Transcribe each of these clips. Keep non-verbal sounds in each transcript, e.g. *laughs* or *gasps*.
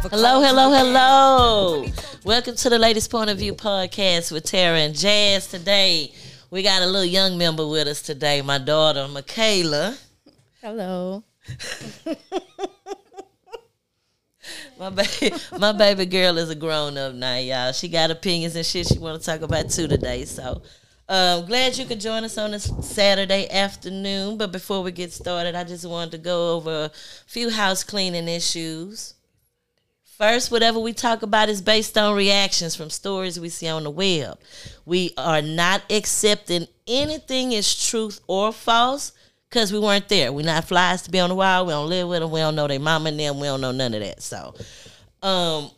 Hello, hello, hello. Welcome to the latest point of view podcast with Tara and Jazz. Today, we got a little young member with us today, my daughter, Michaela. Hello. *laughs* My baby, my baby girl is a grown up now, y'all. She got opinions and shit she want to talk about too today. So, um, glad you could join us on this Saturday afternoon. But before we get started, I just wanted to go over a few house cleaning issues. First, whatever we talk about is based on reactions from stories we see on the web. We are not accepting anything as truth or false because we weren't there. We're not flies to be on the wall. We don't live with them. We don't know their mom and them. We don't know none of that. So, um,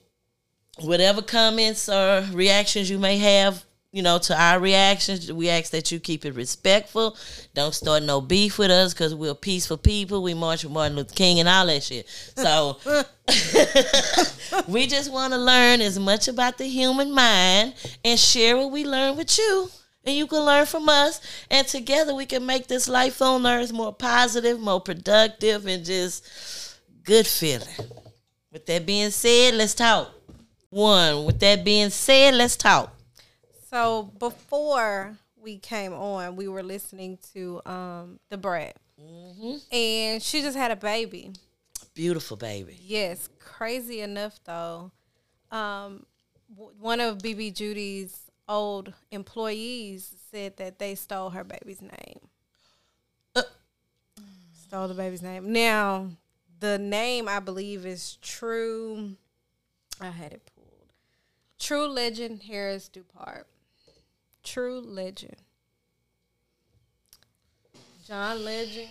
whatever comments or reactions you may have, you know, to our reactions, we ask that you keep it respectful. Don't start no beef with us because we're peaceful people. We march with Martin Luther King and all that shit. So *laughs* we just want to learn as much about the human mind and share what we learn with you. And you can learn from us. And together we can make this life on earth more positive, more productive, and just good feeling. With that being said, let's talk. One, with that being said, let's talk. So before we came on, we were listening to um Da Brat, and she just had a baby. Beautiful baby. Yes, crazy enough though. Um, w- one of BB Judy's old employees said that they stole her baby's name. Uh. Stole the baby's name. Now, the name I believe is True. I had it pulled. True Legend Harris Dupart. True Legend. John Legend.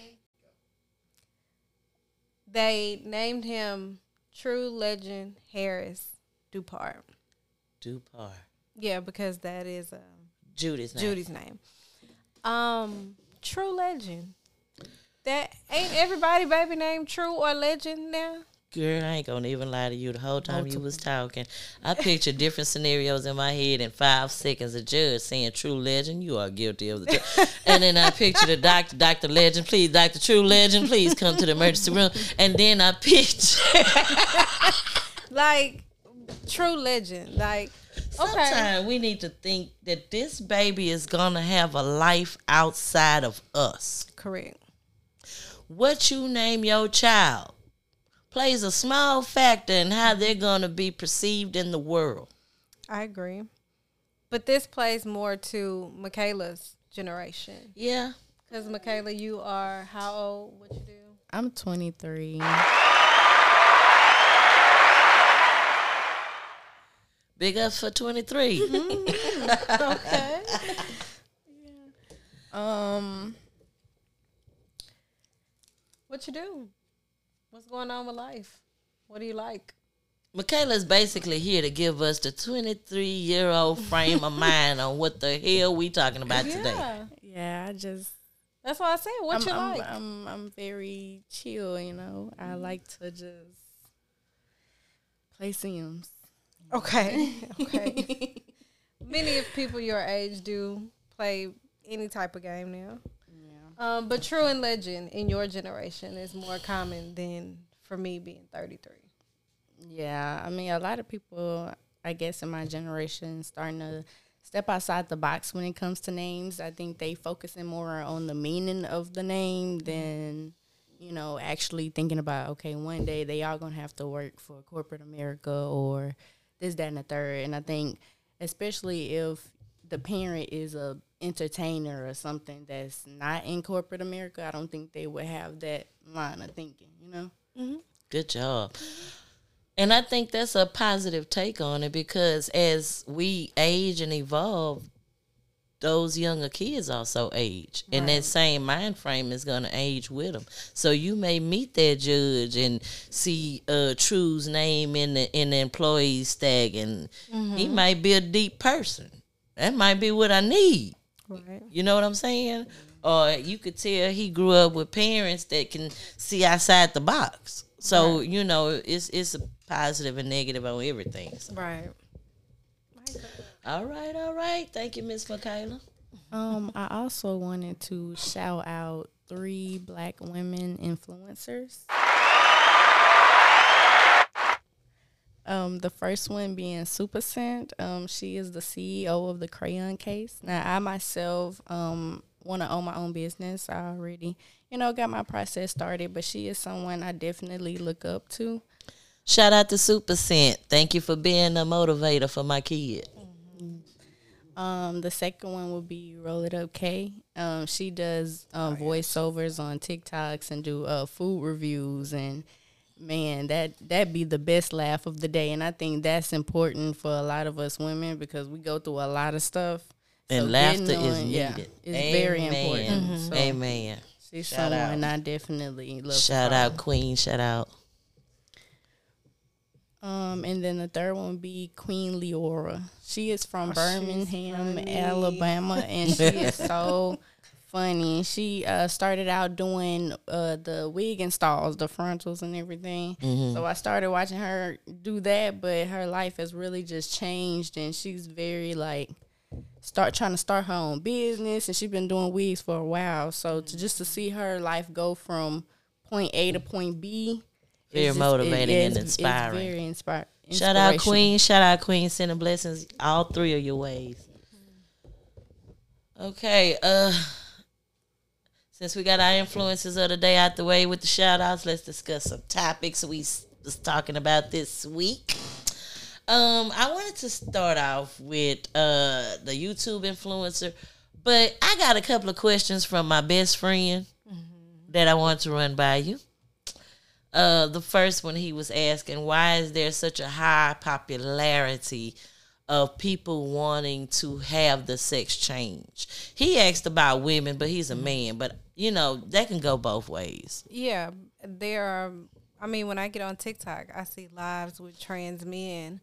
They named him True Legend Harris Dupart. Dupar. Yeah, because that is um, Judy's name. Judy's name. Um, True Legend. That ain't everybody baby named True or Legend now. Girl, I ain't gonna even lie to you. The whole time you was talking, I pictured different scenarios in my head in five seconds. A judge saying, "True legend, you are guilty of the," ju-" *laughs* and then I pictured a doctor, Doctor Legend, please, Doctor True Legend, please come to the emergency room. And then I picture. *laughs* Like True Legend. Like okay. Sometimes we need to think that this baby is gonna have a life outside of us. Correct. What you name your child plays a small factor in how they're gonna be perceived in the world. I agree. But this plays more to Michaela's generation. Yeah. Because Michaela, you are how old? What you do? I'm 23. Big ups for 23. *laughs* Okay. yeah. *laughs* Um, what you do? What's going on with life? What do you like? Michaela's basically here to give us the 23 year old frame of *laughs* mind on what the hell we talking about today. Yeah. yeah, I just That's why I said what I'm, you I'm, like. I'm I'm very chill, you know. I mm-hmm. like to just play Sims. Okay. *laughs* Okay. *laughs* Many of people your age do play any type of game now. Um, but true and legend in your generation is more common than for me being 33. Yeah, I mean, a lot of people, I guess, in my generation, starting to step outside the box when it comes to names. I think they focusing more on the meaning of the name than, you know, actually thinking about okay, one day they all gonna have to work for corporate America or this, that, and the third. And I think, especially if the parent is a entertainer or something that's not in corporate America, I don't think they would have that line of thinking. You know. Good job. And I think that's a positive take on it because as we age and evolve, those younger kids also age, and that same mind frame is going to age with them. So you may meet that judge and see uh, True's name in the in the employee stag, and he might be a deep person. That might be what I need. Right. You know what I'm saying? Or you could tell he grew up with parents that can see outside the box. So you know, it's it's a positive and negative on everything. So, Right. all right, all right. Thank you, Miss Michaela. Um, I also wanted to shout out three black women influencers Um, the first one being Super Scent. Um, she is the CEO of the Crayon Case. Now, I myself um want to own my own business. I already, you know, got my process started, but she is someone I definitely look up to. Shout out to Super Scent. Thank you for being a motivator for my kid. Um, the second one will be Roll It Up K. Um, she does um, voiceovers on TikToks and do uh, food reviews and man, that that be the best laugh of the day. And I think that's important for a lot of us women because we go through a lot of stuff. And So laughter getting is needed. yeah, it's very Amen. important. So Amen. she's Shout out. someone I definitely love. Shout follow. out, Queen. Shout out. Um, and then the third one would be Queen Leora. She is from Oh, Birmingham. Alabama, and she is *laughs* so funny. She uh, started out doing uh, the wig installs, the frontals, and everything. So I started watching her do that, but her life has really just changed, and she's very like start trying to start her own business, and she's been doing wigs for a while. So to just to see her life go from point A to point B. Very just- motivating and it's- inspiring. Very inspiring. Shout out, Queen. Shout out, Queen. Sending blessings all three of your ways. Okay. Uh, since we got our influences of the day out the way with the shout outs, let's discuss some topics we was talking about this week. Um, I wanted to start off with uh the YouTube influencer, but I got a couple of questions from my best friend that I want to run by you. Uh, the first one he was asking, why is there such a high popularity of people wanting to have the sex change? He asked about women, but he's a man, but you know that can go both ways. Yeah, there are. I mean, when I get on TikTok, I see lives with trans men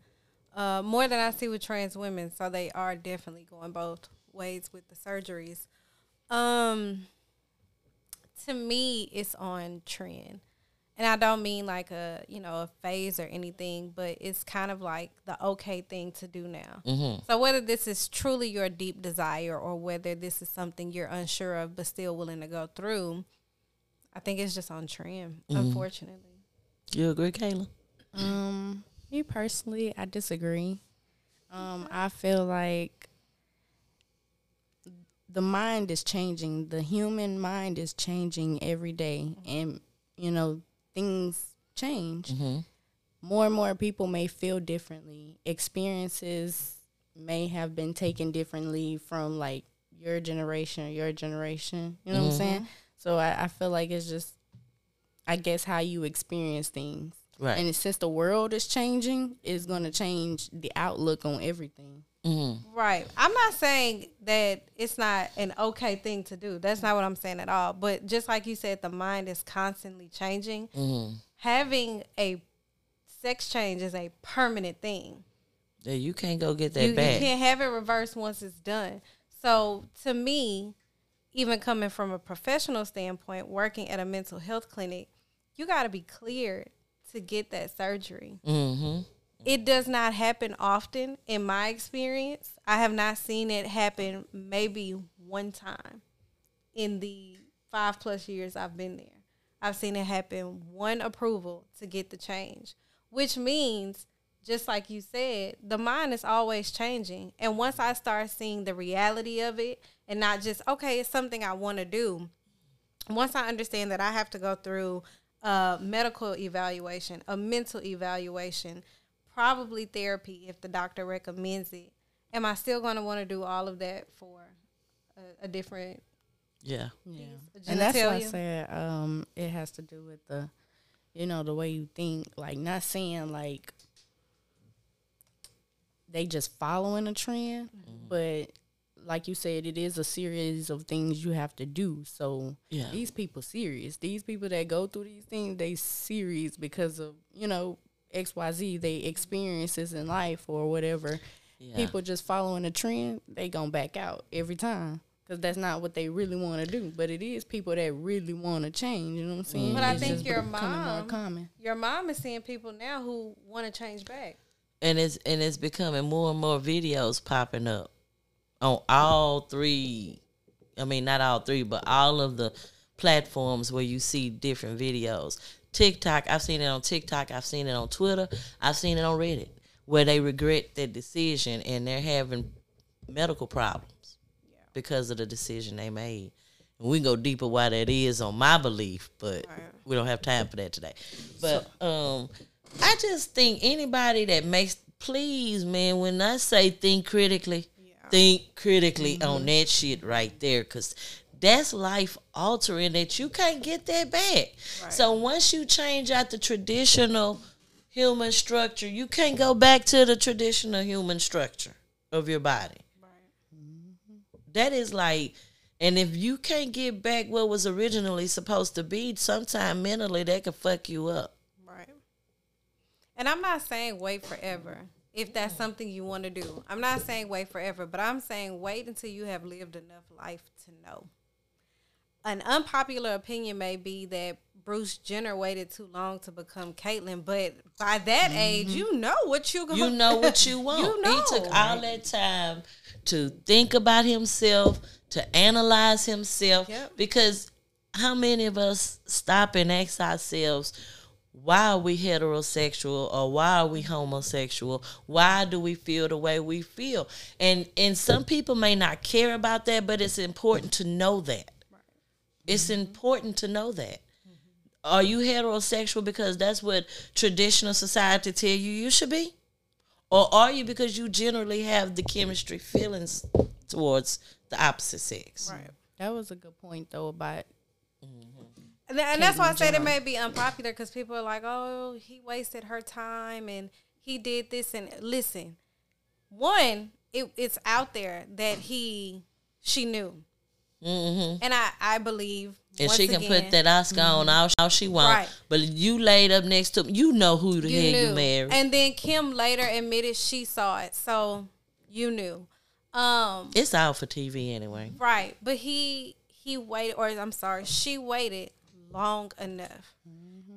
uh, more than I see with trans women. So they are definitely going both ways with the surgeries. Um, to me, it's on trend, and I don't mean like a you know a phase or anything, but it's kind of like the okay thing to do now. So whether this is truly your deep desire or whether this is something you're unsure of but still willing to go through, I think it's just on trend, unfortunately. You agree, Kayla? Um, me personally, I disagree. Um, I feel like the mind is changing. The human mind is changing every day, and you know things change. Mm-hmm. More and more people may feel differently. Experiences may have been taken differently from like your generation or your generation. You know what I'm mm-hmm. saying? So I, I feel like it's just, I guess, how you experience things. Right. And since the world is changing, it's going to change the outlook on everything. Right. I'm not saying that it's not an okay thing to do. That's not what I'm saying at all. But just like you said, the mind is constantly changing. Having a sex change is a permanent thing. Yeah, you can't go get that You, you can't have it reversed once it's done. So to me, even coming from a professional standpoint, working at a mental health clinic, you got to be cleared to get that surgery. Mm-hmm. It does not happen often in my experience. I have not seen it happen maybe one time in the five plus years I've been there. I've seen it happen one approval to get the change, which means, just like you said, the mind is always changing. And once I start seeing the reality of it and not just, okay, it's something I want to do, once I understand that I have to go through a medical evaluation, a mental evaluation, probably therapy if the doctor recommends it, am I still going to want to do all of that for a, a different Yeah. Yeah. And that's why I said um, it has to do with the, you know, the way you think. Like, not saying like they just following a trend, but like you said, it is a series of things you have to do. So Yeah. these people serious. These people that go through these things, they serious because of you know X Y Z. They experiences in life or whatever. Yeah. People just following a trend, they gonna back out every time. Cause that's not what they really want to do, but it is people that really want to change. You know what I'm saying? But I think your becoming more mom- common. Your mom is seeing people now who want to change back. and it's and it's becoming more and more videos popping up on all three i mean not all three but all of the platforms where you see different videos TikTok. I've seen it on TikTok. I've seen it on Twitter. I've seen it on Reddit where they regret their decision and they're having medical problems because of the decision they made. And we can go deeper why that is on my belief, but we don't have time for that today. But um, I just think anybody that makes please, man, when I say think critically, think critically on that shit right there, cause that's life altering that you can't get that back. So once you change out the traditional human structure, you can't go back to the traditional human structure of your body. That is like, and if you can't get back what was originally supposed to be, sometime mentally that could fuck you up. Right. And I'm not saying wait forever if that's mm. something you want to do. I'm not saying wait forever, but I'm saying wait until you have lived enough life to know. An unpopular opinion may be that Bruce Jenner waited too long to become Caitlyn, but by that age, you know what you going Mm-hmm. You know what you *laughs* want. You know. He took all that time to think about himself, to analyze himself. Yep. Because how many of us stop and ask ourselves, why are we heterosexual or why are we homosexual? Why do we feel the way we feel? And and some people may not care about that, but it's important to know that. It's mm-hmm. important to know that. Are you heterosexual because that's what traditional society tell you you should be? Or are you because you generally have the chemistry feelings towards the opposite sex? Right. That was a good point though about mm-hmm. And, and that's why I said it may be unpopular because people are like, oh, he wasted her time and he did this. And listen, one, it, it's out there that he, she knew. Mm-hmm. And I, I believe. And she can again, mm-hmm. put that Oscar on all, all she want. Right. But you laid up next to you know who the You hell knew. you married. And then Kim later admitted she saw it. So you knew. Um, it's out for TV anyway. Right, but he he waited, or I'm sorry, she waited long enough.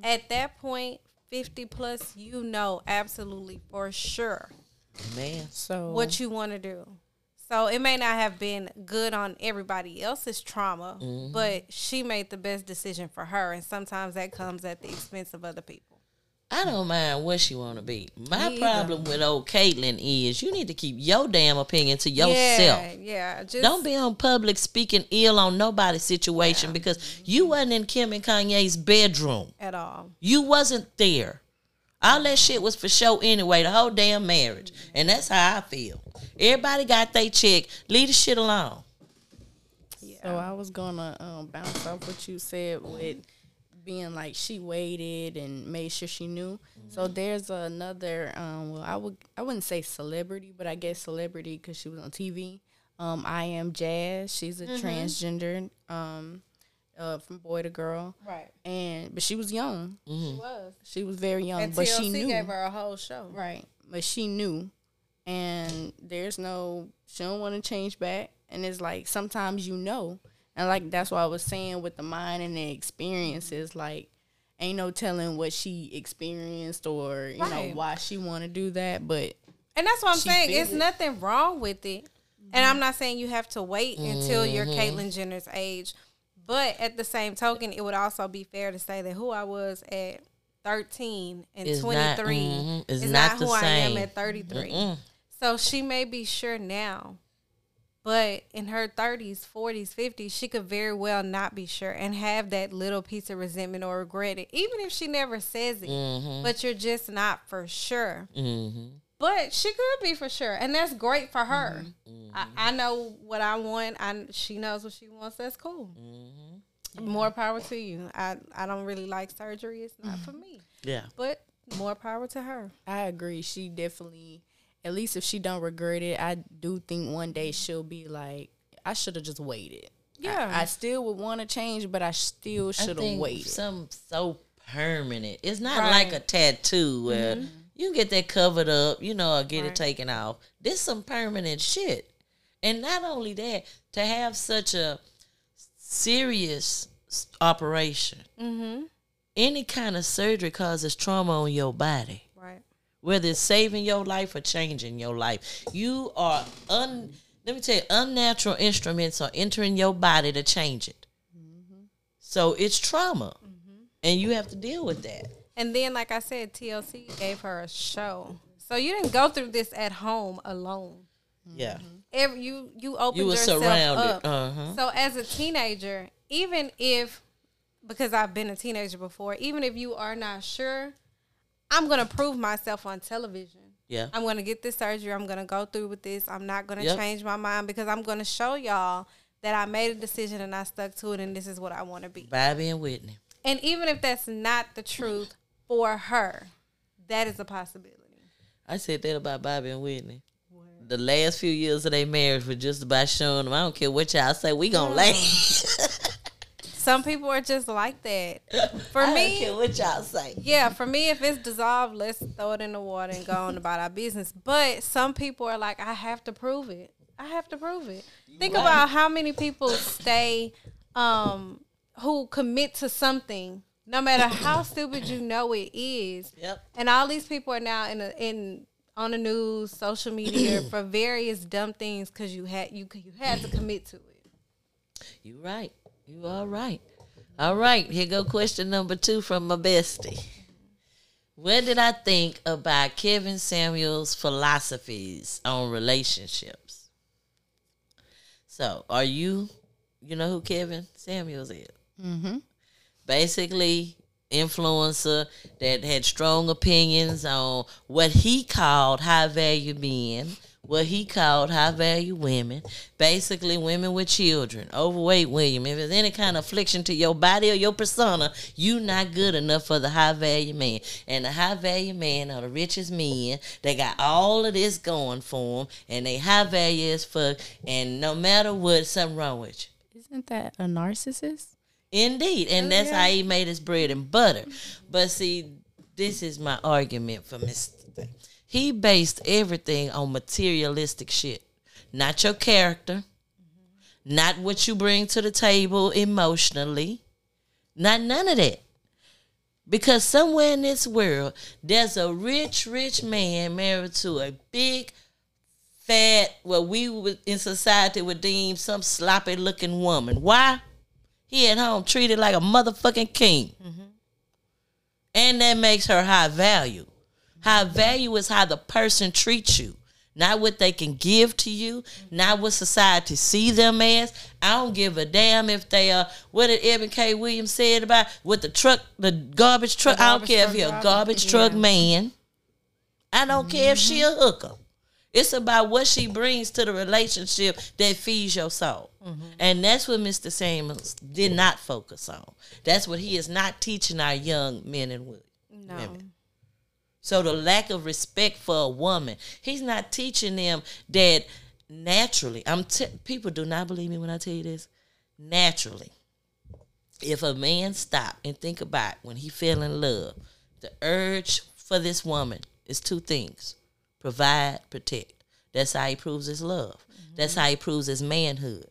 At that point, fifty plus, you know absolutely for sure Man. so what you want to do. So it may not have been good on everybody else's trauma, mm-hmm. but she made the best decision for her, and sometimes that comes at the expense of other people. I don't mind what she want to be. My problem with old Caitlyn is you need to keep your damn opinion to yourself. Yeah, yeah. Just Don't be on public speaking ill on nobody's situation because you wasn't in Kim and Kanye's bedroom. at all. You wasn't there. All that shit was for show anyway, the whole damn marriage. And that's how I feel. Everybody got their check. Leave the shit alone. Yeah. So I was gonna um, bounce off what you said with being like she waited and made sure she knew. So there's another. Um, well, I would I wouldn't say celebrity, but I guess celebrity because she was on TV. Um, I am Jazz. She's a transgender. Um, uh, from boy to girl, Right. and but she was young. She was. She was very young, And but TLC she knew. She gave her a whole show. Right. But she knew. And there's no she don't want to change back. And it's like sometimes you know. And like that's what I was saying with the mind and the experiences, like ain't no telling what she experienced or, you know, why she wanna do that. But And that's what I'm saying. It's it. nothing wrong with it. And I'm not saying you have to wait until you're Caitlyn Jenner's age. But at the same token, it would also be fair to say that who I was at 13 and It's not- 23 mhm, it's is not not, the who I am at 33. Mm-mm. So she may be sure now. But in her 30s, 40s, 50s, she could very well not be sure and have that little piece of resentment or regret it, even if she never says it. Mm-hmm. But you're just not for sure. Mm-hmm. But she could be for sure, and that's great for her. Mm-hmm. I, I know what I want. I she knows what she wants. That's cool. Mm-hmm. More power to you. I I don't really like surgery. It's not for me. Yeah. But more power to her. I agree. She definitely at least if she don't regret it, I do think one day she'll be like, I should have just waited. Yeah. I, I still would want to change, but I still should have waited. something so permanent. It's not Right. like a tattoo where you can get that covered up, you know, or get it taken off. This some permanent shit. And not only that, to have such a serious operation, Mm-hmm. any kind of surgery causes trauma on your body. Right. whether it's saving your life or changing your life. You are un. Let me tell you, unnatural instruments are entering your body to change it. So it's trauma. and you have to deal with that. And then, like I said, TLC gave her a show, so you didn't go through this at home alone. Yeah, Every, you you opened you were yourself surrounded. up. Uh huh. So as a teenager, even if because I've been a teenager before, even if you are not sure, I'm gonna prove myself on television. Yeah. I'm gonna get this surgery. I'm gonna go through with this. I'm not gonna Yep. change my mind because I'm gonna show y'all that I made a decision and I stuck to it and this is what I want to be. Bobby and Whitney. And even if that's not the truth for her, that is a possibility. I said that about Bobby and Whitney. The last few years of their marriage were just about showing them. I don't care what y'all say, we gonna last. *laughs* Some people are just like that. For *laughs* I don't me, care what y'all say. Yeah, for me, if it's dissolved, let's throw it in the water and go on about our business. But some people are like, I have to prove it. I have to prove it. Think right. about how many people stay, um, who commit to something, no matter how stupid you know it is. *clears throat* Yep. And all these people are now in a, in on the news, social media *clears throat* for various dumb things because you had you you had to commit to it. You right. You are all right. All right. Here go question number two from my bestie. What did I think about Kevin Samuel's philosophies on relationships? So, are you, you know who Kevin Samuels is? Mm-hmm. Basically influencer that had strong opinions on what he called high value men, what he called high value women, basically women with children, overweight William. If there's any kind of affliction to your body or your persona, you not good enough for the high value man. And the high value man are the richest men. They got all of this going for them, and they high value as fuck. And no matter what, something wrong with you. Isn't that a narcissist? Indeed, and oh, that's how he made his bread and butter. But see, this is my argument for Mr. Thing. He based everything on materialistic shit, not your character, not what you bring to the table emotionally, not none of that. Because somewhere in this world, there's a rich, rich man married to a big, fat, what we would in society would deem some sloppy looking woman. Why? He at home treated like a motherfucking king. And that makes her high value. High value is how the person treats you. Not what they can give to you, not what society see them as. I don't give a damn if they are. What did Ebony K. Williams said about with the truck, the garbage truck? I don't care if you're a garbage Yeah. truck man. I don't care if she a hooker. It's about what she brings to the relationship that feeds your soul. Mm-hmm. And that's what Mr. Samuels did not focus on. That's what he is not teaching our young men and women. No. Women. So the lack of respect for a woman, he's not teaching them that naturally. I'm t- people do not believe me when I tell you this. Naturally, if a man stop and think about when he fell in love, the urge for this woman is two things: provide, protect. That's how he proves his love. That's how he proves his manhood.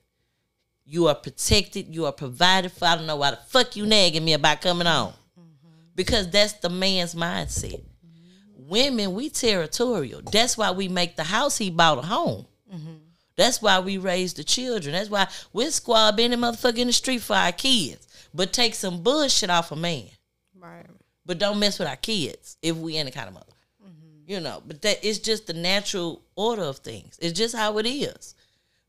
You are protected. You are provided for. I don't know why the fuck you nagging me about coming on, because that's the man's mindset. Women, we territorial. That's why we make the house he bought a home. That's why we raise the children. That's why we're squab any motherfucker in the street for our kids. But take some bullshit off a man. Right. But don't mess with our kids if we any kind of mother. You know, but that it's just the natural order of things. It's just how it is.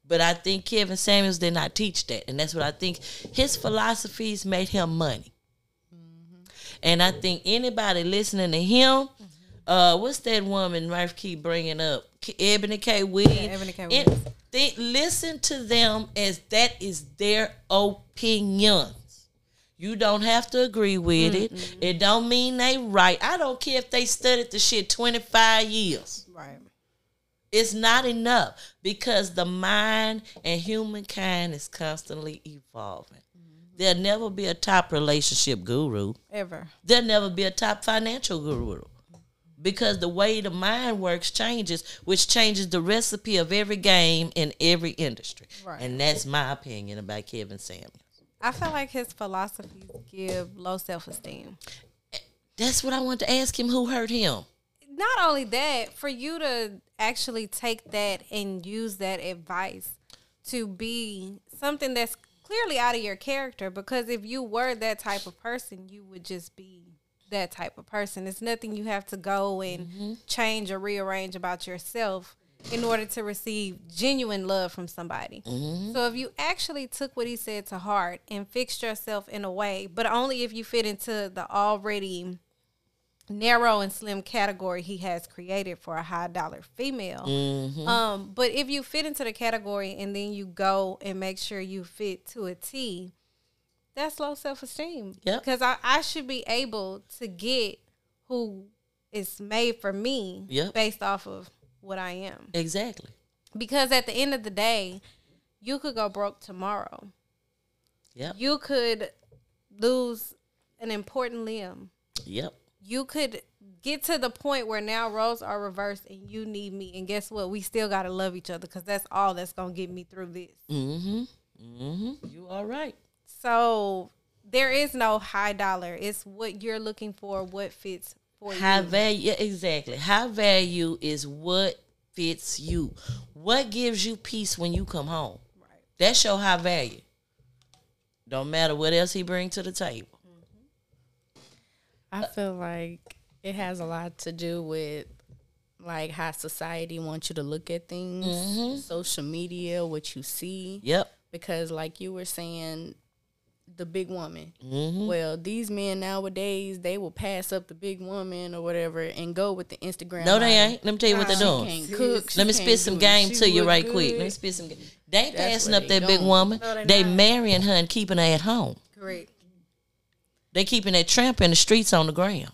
But I think Kevin Samuels did not teach that. And that's what I think his philosophies made him money. And I think anybody listening to him, uh, what's that woman Murph keep bringing up? Ebony K. Williams. Yeah, Ebony K. Williams. think, listen to them as that is their opinions. You don't have to agree with it. It don't mean they right. I don't care if they studied the shit 25 years. Right. It's not enough because the mind and humankind is constantly evolving. Mm-hmm. There'll never be a top relationship guru. Ever. There'll never be a top financial guru. Because the way the mind works changes, which changes the recipe of every game in every industry. Right. And that's my opinion about Kevin Samuels. I feel like his philosophies give low self esteem. That's what I want to ask him who hurt him. Not only that, for you to actually take that and use that advice to be something that's clearly out of your character because if you were that type of person, you would just be that type of person. It's nothing you have to go and mm-hmm. change or rearrange about yourself in order to receive genuine love from somebody. So if you actually took what he said to heart and fixed yourself in a way, but only if you fit into the already narrow and slim category he has created for a high dollar female. Um, but if you fit into the category and then you go and make sure you fit to a T, that's low self esteem. Yep. Because I, I should be able to get who is made for me Yep. based off of what I am. Exactly. Because at the end of the day, you could go broke tomorrow. Yep. You could lose an important limb. Yep. You could get to the point where now roles are reversed and you need me. And guess what? We still got to love each other because that's all that's going to get me through this. Mm-hmm. Mm-hmm. You all right. So there is no high dollar. It's what you're looking for, what fits for High you. value, yeah, exactly. High value is what fits you. What gives you peace when you come home? Right. That's your high value. Don't matter what else he bring to the table. I feel like it has a lot to do with like how society wants you to look at things, mm-hmm. social media, what you see. Yep. Because like you were saying, the big woman. Mm-hmm. Well, these men nowadays they will pass up the big woman or whatever and go with the Instagram. No, they ain't. Let me tell you what they're She doing. can't cook. she Let me can't spit some do game to you look right quick. Let me spit some game. They ain't That's passing what up they that big woman. No, they they not. marrying her and keeping her at home. Correct. They keeping that tramp in the streets on the ground.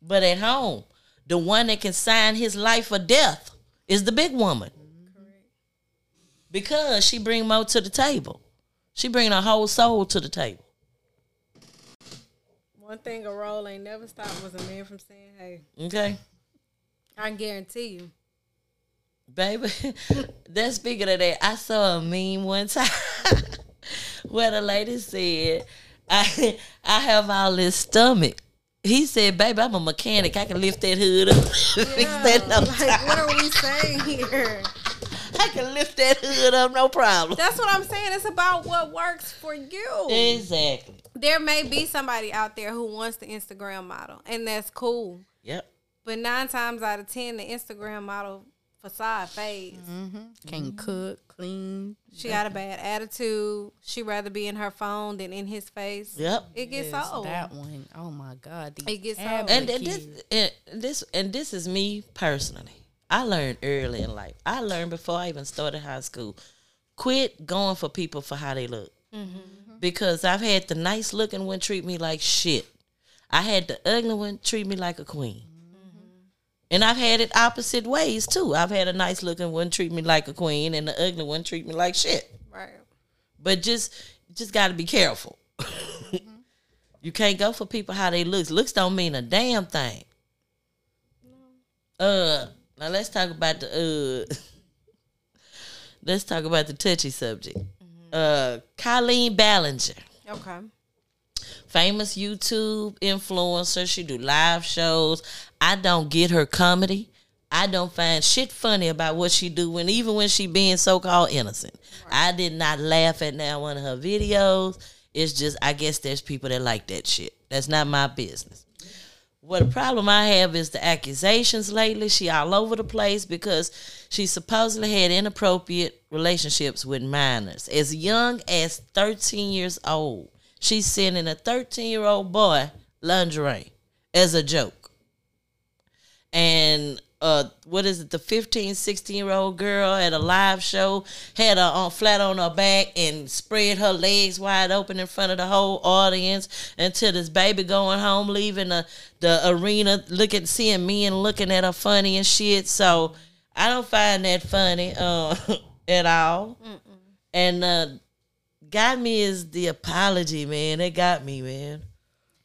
But at home, the one that can sign his life or death is the big woman. Because she bring more to the table. She bring her whole soul to the table. One thing a role ain't never stopped was a man from saying, hey, Okay? I guarantee you. Baby, then speaking of that, I saw a meme one time *laughs* where the lady said, I I have all this stomach. He said, baby, I'm a mechanic. I can lift that hood up. *laughs* Fix that no like, time. what are we saying here? *laughs* I can lift that hood up, no problem. That's what I'm saying. It's about what works for you. Exactly. There may be somebody out there who wants the Instagram model, and that's cool. Yep. But nine times out of ten, the Instagram model facade fades. Mm-hmm. Can mm-hmm. cook, clean. She got a bad attitude. She rather be in her phone than in his face. Yep. It gets Yes, old. That one. Oh my God. It gets old. And, and this and this and this is me personally. I learned early in life. I learned before I even started high school. Quit going for people for how they look. Mm-hmm. Because I've had the nice looking one treat me like shit. I had the ugly one treat me like a queen. Mm-hmm. And I've had it opposite ways too. I've had a nice looking one treat me like a queen and the ugly one treat me like shit. Right. But just just got to be careful. Mm-hmm. you can't go for people how they looks. Looks don't mean a damn thing. Uh, now let's talk about the uh. *laughs* let's talk about the touchy subject. Uh, Colleen Ballinger, Okay. famous YouTube influencer. She do live shows. I don't get her comedy. I don't find shit funny about what she do when even when she being so called innocent. I did not laugh at now one of her videos. It's just I guess there's people that like that shit. That's not my business. What the problem I have is the accusations lately. She all over the place because she supposedly had inappropriate relationships with minors. As young as 13 years old, she's sending a 13 year old boy lingerie as a joke. And uh, what is it? The 15, 16 year old girl at a live show had her on flat on her back and spread her legs wide open in front of the whole audience until this baby going home, leaving the, the arena, looking, seeing men looking at her funny and shit. So I don't find that funny *laughs* uh, at all. And uh, got me is the apology, man. It got me, man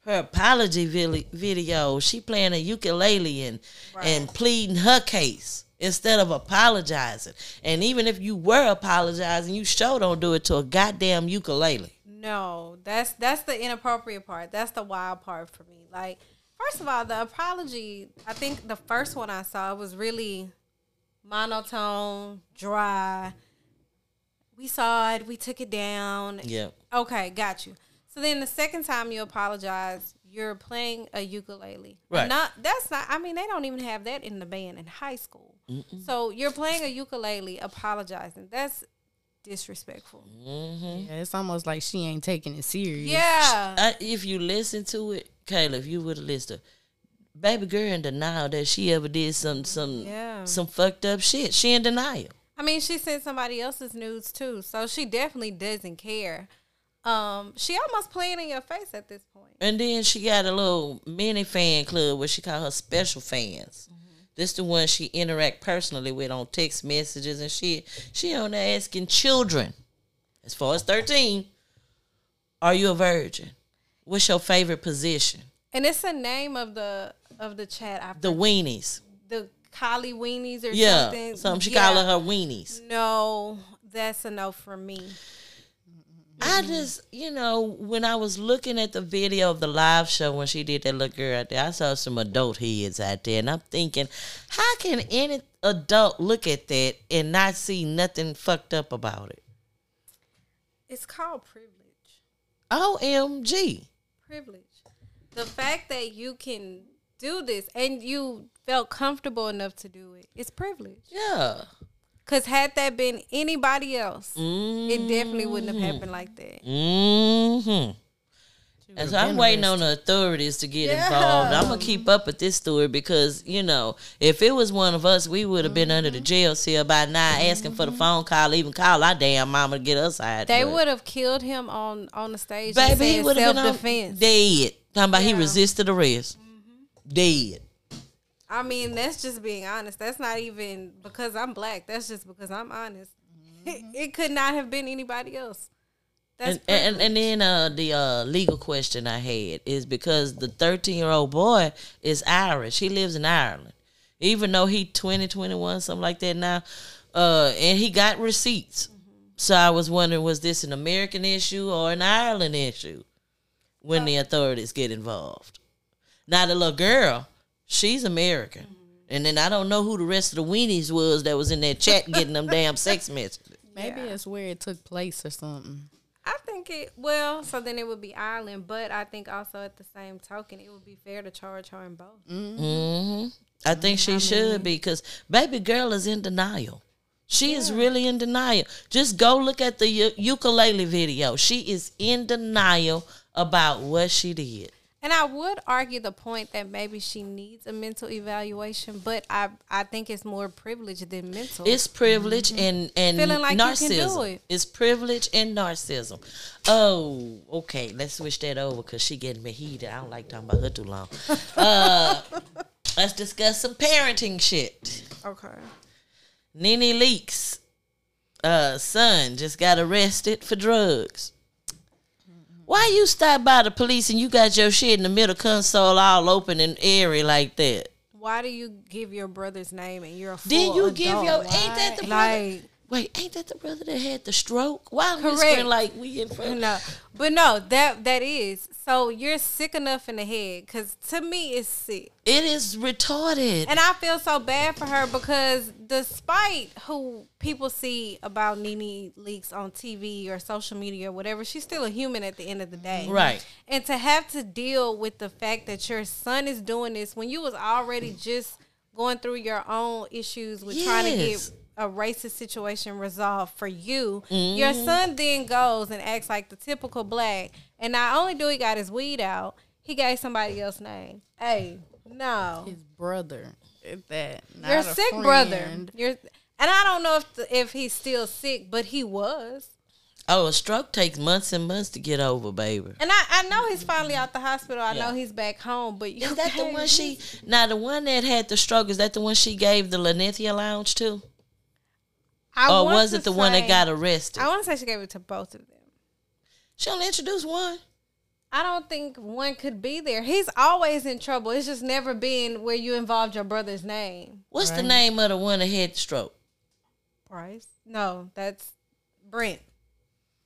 her apology video. She playing a ukulele and and pleading her case instead of apologizing. And even if you were apologizing, you sure don't do it to a goddamn ukulele. No, that's that's the inappropriate part. That's the wild part for me. Like, first of all, the apology. I think the first one I saw was really monotone, dry. we saw it, we took it down. Yeah. Okay, got you. So then the second time you apologize, you're playing a ukulele. Right. Not that's not. I mean, they don't even have that in the band in high school. So you're playing a ukulele, apologizing. That's disrespectful. Mm-hmm. Yeah, it's almost like she ain't taking it serious. Yeah. I, if you listen to it, Kayla, if you would have listened, baby girl in denial that she ever did some some Yeah. some fucked up shit. She in denial. I mean, she sent somebody else's nudes too, so she definitely doesn't care. Um, she almost playing in your face at this point. And then she got a little mini fan club where she call her special fans. This the one she interact personally with on text messages and shit. She on there asking children, as far as thirteen, are you a virgin? What's your favorite position? And it's the name of the of the chat. I The weenies. the Collie Weenies or Yeah, something. something. She Yeah. call her her weenies. No, that's a no for me. I just, you know, when I was looking at the video of the live show when she did that little girl out there, I saw some adult heads out there, and I'm thinking, how can any adult look at that and not see nothing fucked up about it? It's called privilege. OMG. Privilege. The fact that you can do this and you felt comfortable enough to do it, it's privilege. Yeah. Cause had that been anybody else, Mm. it definitely wouldn't have happened like that. Mm-hmm. And so I'm waiting on the authorities to get involved. I'm gonna keep up with this story because you know if it was one of us, we would have been under the jail cell by now, asking for the phone call, even call our damn mama to get us out. They would have killed him on on the stage. baby, he would have been on defense. dead. Talking about he resisted arrest, dead. I mean, that's just being honest. That's not even because I'm black. That's just because I'm honest. *laughs* it could not have been anybody else. That's And, and and then uh, the uh, legal question I had is because the 13 year old boy is Irish. He lives in Ireland, even though he 20, 21, something like that now. Uh, and he got receipts. So I was wondering, was this an American issue or an Ireland issue when the authorities get involved? Now the little girl, she's American. Mm-hmm. And then I don't know who the rest of the weenies was that was in that chat getting them damn *laughs* sex messages. Maybe Yeah. it's where it took place or something. I think it well, so then it would be Ireland, but I think also at the same token, it would be fair to charge her in both. hmm I think mm-hmm. she should be because baby girl is in denial. She is really in denial. Just go look at the u- ukulele video. She is in denial about what she did. And I would argue the point that maybe she needs a mental evaluation, but I I think it's more privilege than mental. It's privilege and and Feeling like you can narcissism. do it. It's privilege and narcissism. Oh, okay. Let's switch that over because she getting me heated. I don't like talking about her too long. uh, *laughs* let's discuss some parenting shit. okay. NeNe Leakes, uh, son just got arrested for drugs. Why you stop by the police and you got your shit in the middle console all open and airy like that? Why do you give your brother's name and you're a full Did you give adult? your ain't that the brother? like Wait, ain't that the brother that had the stroke? Why Correct. whispering like we in front? Of. No, but no, that that is so you're sick enough in the head because to me it's sick, It is retarded. and I feel so bad for her because despite who people see about NeNe Leakes on TV or social media or whatever, she's still a human at the end of the day, Right. And to have to deal with the fact that your son is doing this when you was already just going through your own issues with trying to Yes. get a racist situation resolved for you. Your mm-hmm. son then goes and acts like the typical black. And not only do he got his weed out, he gave somebody else's name. Hey, no. His brother. If that. Not Your sick brother. friend. You're and I don't know if the, if he's still sick, but he was. oh, a stroke takes months and months to get over, baby. And I, I know he's finally out the hospital. I Yeah. know he's back home, but Is that the one she? Now the one that had the stroke is that the one she gave the Linnethia Lounge to, I or was it the one that got arrested? I want to say she gave it to both of them. She only introduced one. I don't think one could be there. He's always in trouble. It's just never been where you involved your brother's name. What's the name of the one that had the stroke? Bryce? No, that's Brent.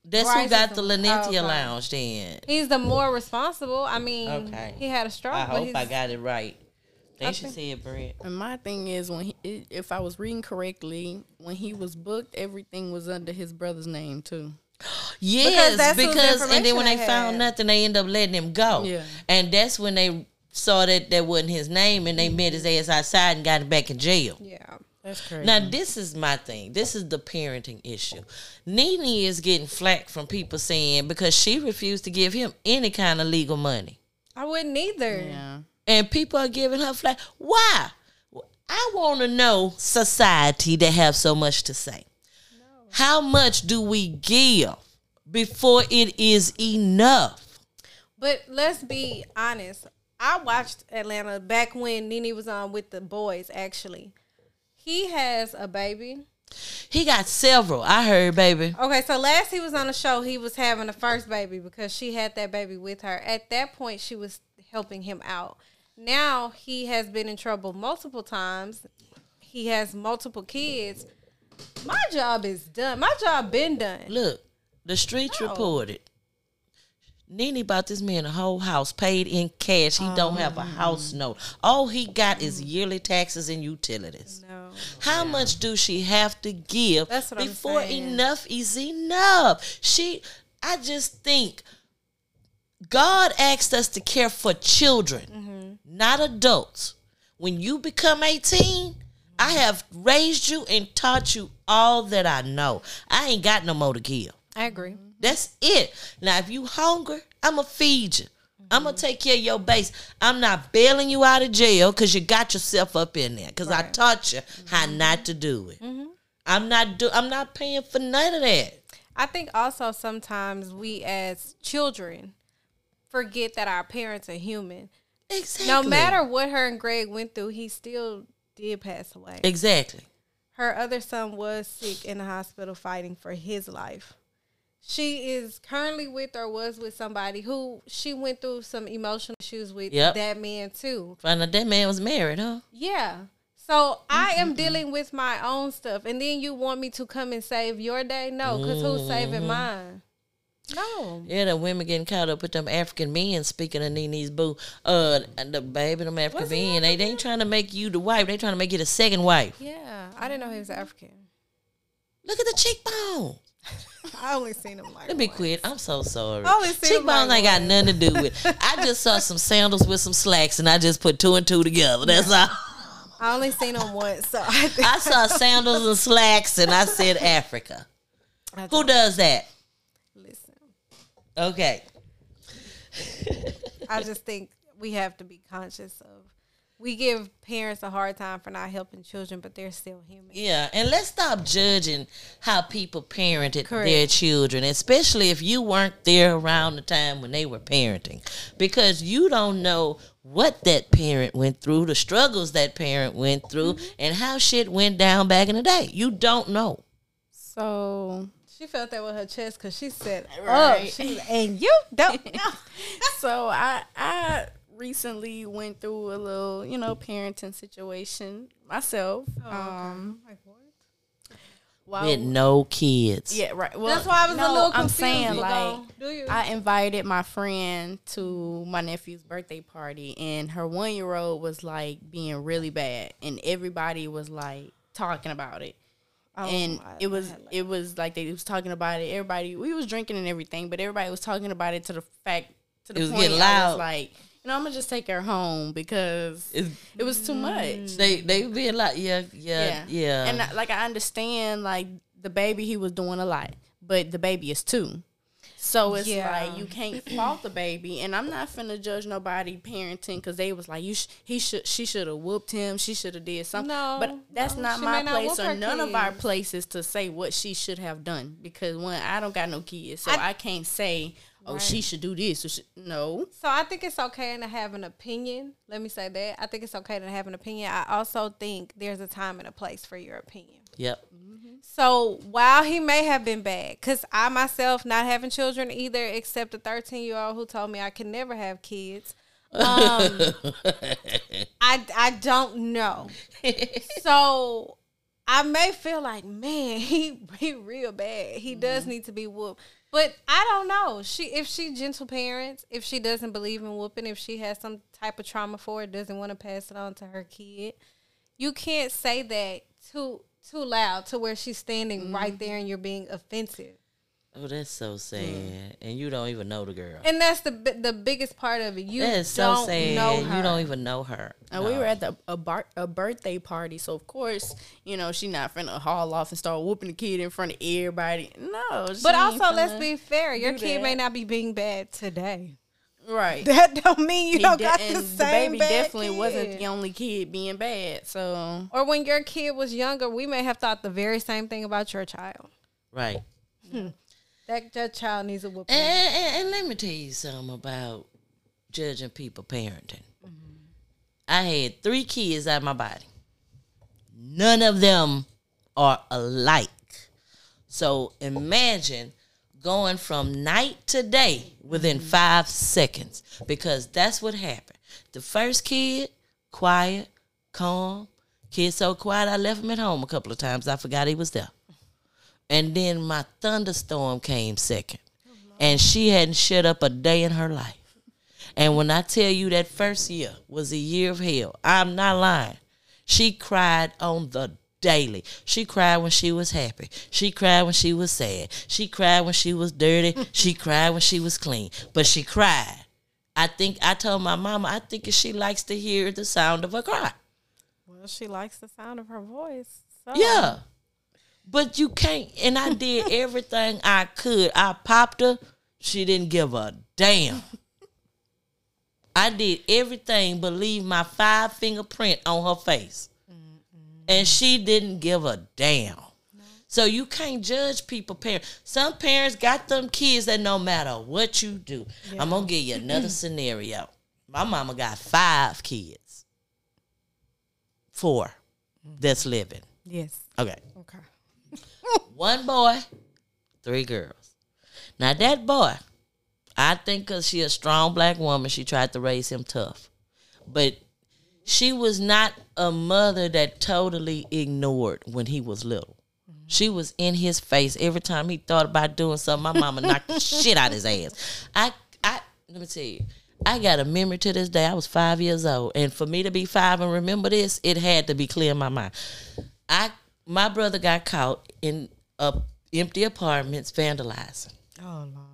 That's Bryce who is got the- the oh, okay. Lounge then. He's the more responsible. I mean, Okay. he had a stroke. I hope he's, I got it right. Thanks you it Brent. And my thing is, when he, if I was reading correctly, when he was booked, everything was under his brother's name too. *gasps* Yes, that's whose because, and then when they information they found nothing, they end up letting him go. Yeah. And that's when they saw that that wasn't his name, and they met his ass outside and got him back in jail. Yeah. That's crazy. Now this is my thing. This is the parenting issue. Nene is getting flack from people saying because she refused to give him any kind of legal money, I wouldn't either. yeah. And people are giving her flack. Why? I want to know society that have so much to say. How much do we give before it is enough? But let's be honest. I watched Atlanta back when NeNe was on with the boys. Actually, he has a baby. He got several. I heard, baby. Okay, so last he was on the show, he was having a first baby because she had that baby with her. At that point, she was helping him out. Now he has been in trouble multiple times. He has multiple kids. My job is done. My job been done. Look, the streets No. reported. NeNe bought this man a whole house paid in cash. He don't have a um. house note. All he got is yearly taxes and utilities. No. How much do she have to give That's what I'm before enough is enough? She I just think God asked us to care for children, Mm-hmm. not adults. When you become 18, I have raised you and taught you all that I know. I ain't got no more to give. I agree. Mm-hmm. That's it. Now, if you hungry, I'ma feed you. I'ma mm-hmm. take care of your base. I'm not bailing you out of jail because you got yourself up in there. Because I taught you mm-hmm. how not to do it. I'm not do. I'm not paying for none of that. I think also sometimes we as children forget that our parents are human. Exactly. No matter what her and Gregg went through, he still did pass away. Exactly. Her other son was sick in the hospital fighting for his life. She is currently with or was with somebody who she went through some emotional issues with Yep. that man too. Find out that man was married, huh? Yeah. So I am dealing with my own stuff, and then you want me to come and save your day? No, because who's saving mm-hmm. mine? No. Yeah, the women getting caught up with them African men. Speaking of NeNe's boo, uh, the baby, them African men, they, they ain't trying to make you the wife. They trying to make you the second wife. Yeah, I didn't know he was African. Look at the cheekbone. *laughs* I only seen him like. Let me quit. I'm so sorry. I only seen Cheekbones like ain't got once. nothing to do with. it. I just saw some *laughs* sandals with some slacks, and I just put two and two together. That's all. I only seen him once, so I think I saw *laughs* sandals and slacks, and I said Africa. I Who does that? Okay. I just think we have to be conscious of. We give parents a hard time for not helping children, but they're still human. Yeah, and let's stop judging how people parented Correct. their children, especially if you weren't there around the time when they were parenting, because you don't know what that parent went through, the struggles that parent went through, Mm-hmm. and how shit went down back in the day. You don't know. So She felt that with her chest because she said, Right. "Oh, she, and you don't *laughs* know." *laughs* so I I recently went through a little, you know, parenting situation myself. Um like what? while- With no kids. yeah, right. Well, That's why I was no, a little I'm saying but like do you? I invited my friend to my nephew's birthday party, and her one year old was like being really bad, and everybody was like talking about it. Oh, and I- it was like- it was like they was talking about it. Everybody we was drinking and everything, but everybody was talking about it to the fact to the It was point getting I loud. was like, you know, I'm gonna just take her home because It's- it was too much. Mm. They they being like yeah yeah yeah. And I- like I understand, like the baby he was doing a lot, but the baby is two. So it's Yeah. like you can't fault the baby, and I'm not finna judge nobody parenting because they was like you. Sh- he should. She should have whooped him. She should have did something. No, but that's no, not my not place or none of our places to say what she should have done because one, I don't got no kids, so I, I- can't say, oh, she should do this. Or she, no, So I think it's okay to have an opinion. Let me say that. I think it's okay to have an opinion. I also think there's a time and a place for your opinion. yep. So while he may have been bad, because I myself not having children either, except a 13 year old who told me I could never have kids. Um, *laughs* I I don't know. So I may feel like, man, *laughs* he he real bad. He does need to be whooped. But I don't know. She if she gentle parents, if she doesn't believe in whooping, if she has some type of trauma for it, doesn't want to pass it on to her kid, you can't say that too too loud to where she's standing Mm-hmm. right there and you're being offensive. Oh, that's so mm. sad. And you don't even know the girl. And that's the the biggest part of it. You That is so don't sad. know her. You don't even know her. And we were at the a, bar, a birthday party, so of course, you know, she not finna haul off and start whooping the kid in front of everybody. No, she But also, let's be fair. Your kid that. may not be being bad today. right. *laughs* That don't mean you He don't de- got and the the baby bad definitely kid. wasn't the only kid being bad. So Or when your kid was younger, we may have thought the very same thing about your child. Right. Hmm. That that child needs a whooping. And, and, and let me tell you something about judging people parenting. I had three kids out of my body. None of them are alike. So imagine going from night to day within five seconds because that's what happened. The first kid, quiet, calm. Kid so quiet, I left him at home a couple of times. I forgot he was there. And then my thunderstorm came second. And she hadn't shut up a day in her life. And when I tell you that first year was a year of hell, I'm not lying. She cried on the daily. She cried when she was happy. She cried when she was sad. She cried when she was dirty. *laughs* she cried when she was clean. But she cried. I think I told my mama I think she likes to hear the sound of her cry. well, she likes the sound of her voice. So. Yeah. But you can't. And I did *laughs* everything I could. I popped her. She didn't give a damn. I did everything but leave my five fingerprint on her face. And she didn't give a damn. So you can't judge people parents. Some parents got them kids that no matter what you do. I'm gonna give you another *clears throat* scenario. My mama got five kids. Four mm. that's living. Yes. Okay. Okay. *laughs* One boy, three girls. Now that boy, I think because she a strong black woman, she tried to raise him tough. But she was not a mother that totally ignored when he was little. She was in his face every time he thought about doing something. My mama knocked the *laughs* shit out his ass. I, I, let me tell you, I got a memory to this day. I was five years old, and for me to be five and remember this, it had to be clear in my mind. I, my brother got caught in a empty apartments vandalizing. Oh Lord.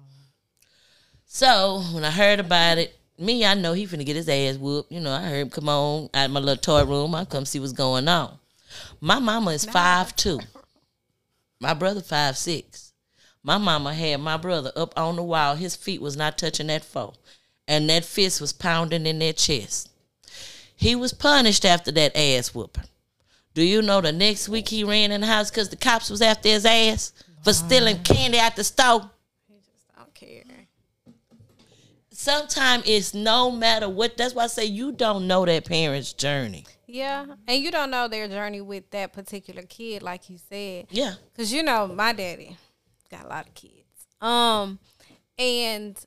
So when I heard about it, me, I know he finna get his ass whooped. You know, I heard him come on out of my little toy room. I come see what's going on. My mama is five two. My brother five six. My mama had my brother up on the wall. His feet was not touching that floor. And that fist was pounding in their chest. He was punished after that ass whooping. Do you know the next week he ran in the house because the cops was after his ass for stealing candy at the store? I don't care. sometimes it's no matter what. That's why I say you don't know that parent's journey. Yeah, and you don't know their journey with that particular kid, like you said. Yeah. Cause you know my daddy got a lot of kids. Um, and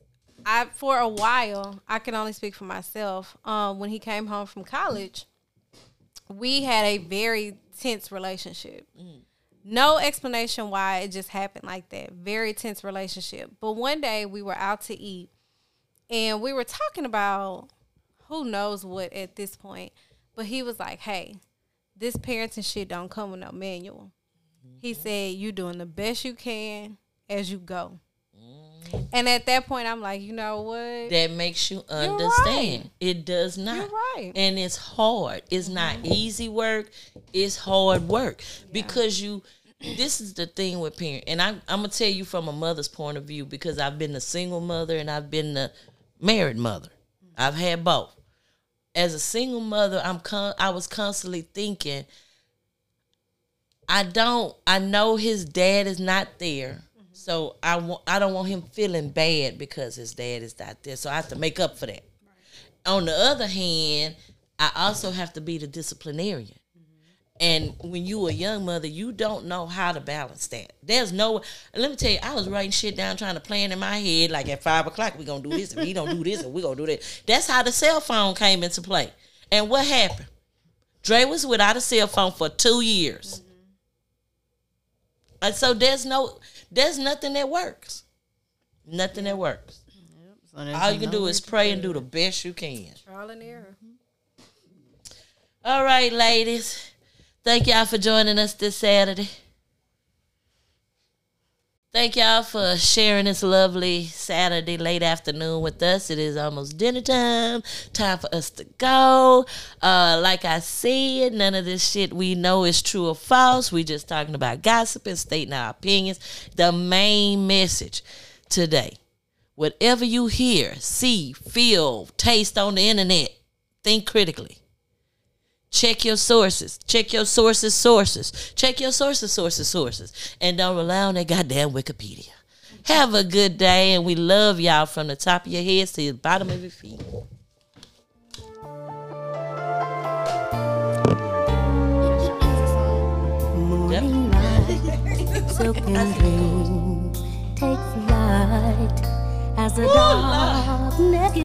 I for a while I can only speak for myself. Um, when he came home from college, we had a very tense relationship. Mm. No explanation why it just happened like that. Very tense relationship. But one day we were out to eat, and we were talking about who knows what at this point. But he was like, "Hey, this parenting shit don't come with no manual." He mm-hmm. said, "You doing the best you can as you go." And at that point, I'm like, you know what? That makes you right. understand. It does not. You're right. And it's hard. It's not mm-hmm. easy work. It's hard work because you. This is the thing with parent, and I, I'm gonna tell you from a mother's point of view because I've been a single mother and I've been a married mother. Mm-hmm. I've had both. As a single mother, I'm con- I was constantly thinking. I don't. I know his dad is not there, so I want. I don't want him feeling bad because his dad is not there. So I have to make up for that. On the other hand, I also have to be the disciplinarian. Mm-hmm. And when you a young mother, you don't know how to balance that. There's no. Let me tell you, I was writing shit down, trying to plan in my head. Like at five o'clock, we gonna do this, and we don't do this, and we gonna do that. That's how the cell phone came into play. And what happened? Dre was without a cell phone for two years. Mm-hmm. And so there's no, there's nothing that works. Nothing that works. So All you can do is pray and do the best you can. Trial and error. All right, ladies. Thank y'all for joining us this Saturday. Thank y'all for sharing this lovely Saturday late afternoon with us. It is almost dinner time. Time for us to go. Uh, like I said, none of this shit we know is true or false. We just talking about gossip and stating our opinions. The main message today. Whatever you hear, see, feel, taste on the internet, think critically. Check your sources. Check your sources, sources. Check your sources, sources, sources. And don't rely on that goddamn Wikipedia. Have a good day, and we love y'all from the top of your heads to the bottom of your feet. Morning *laughs* light, silken dream, take flight as the dark naked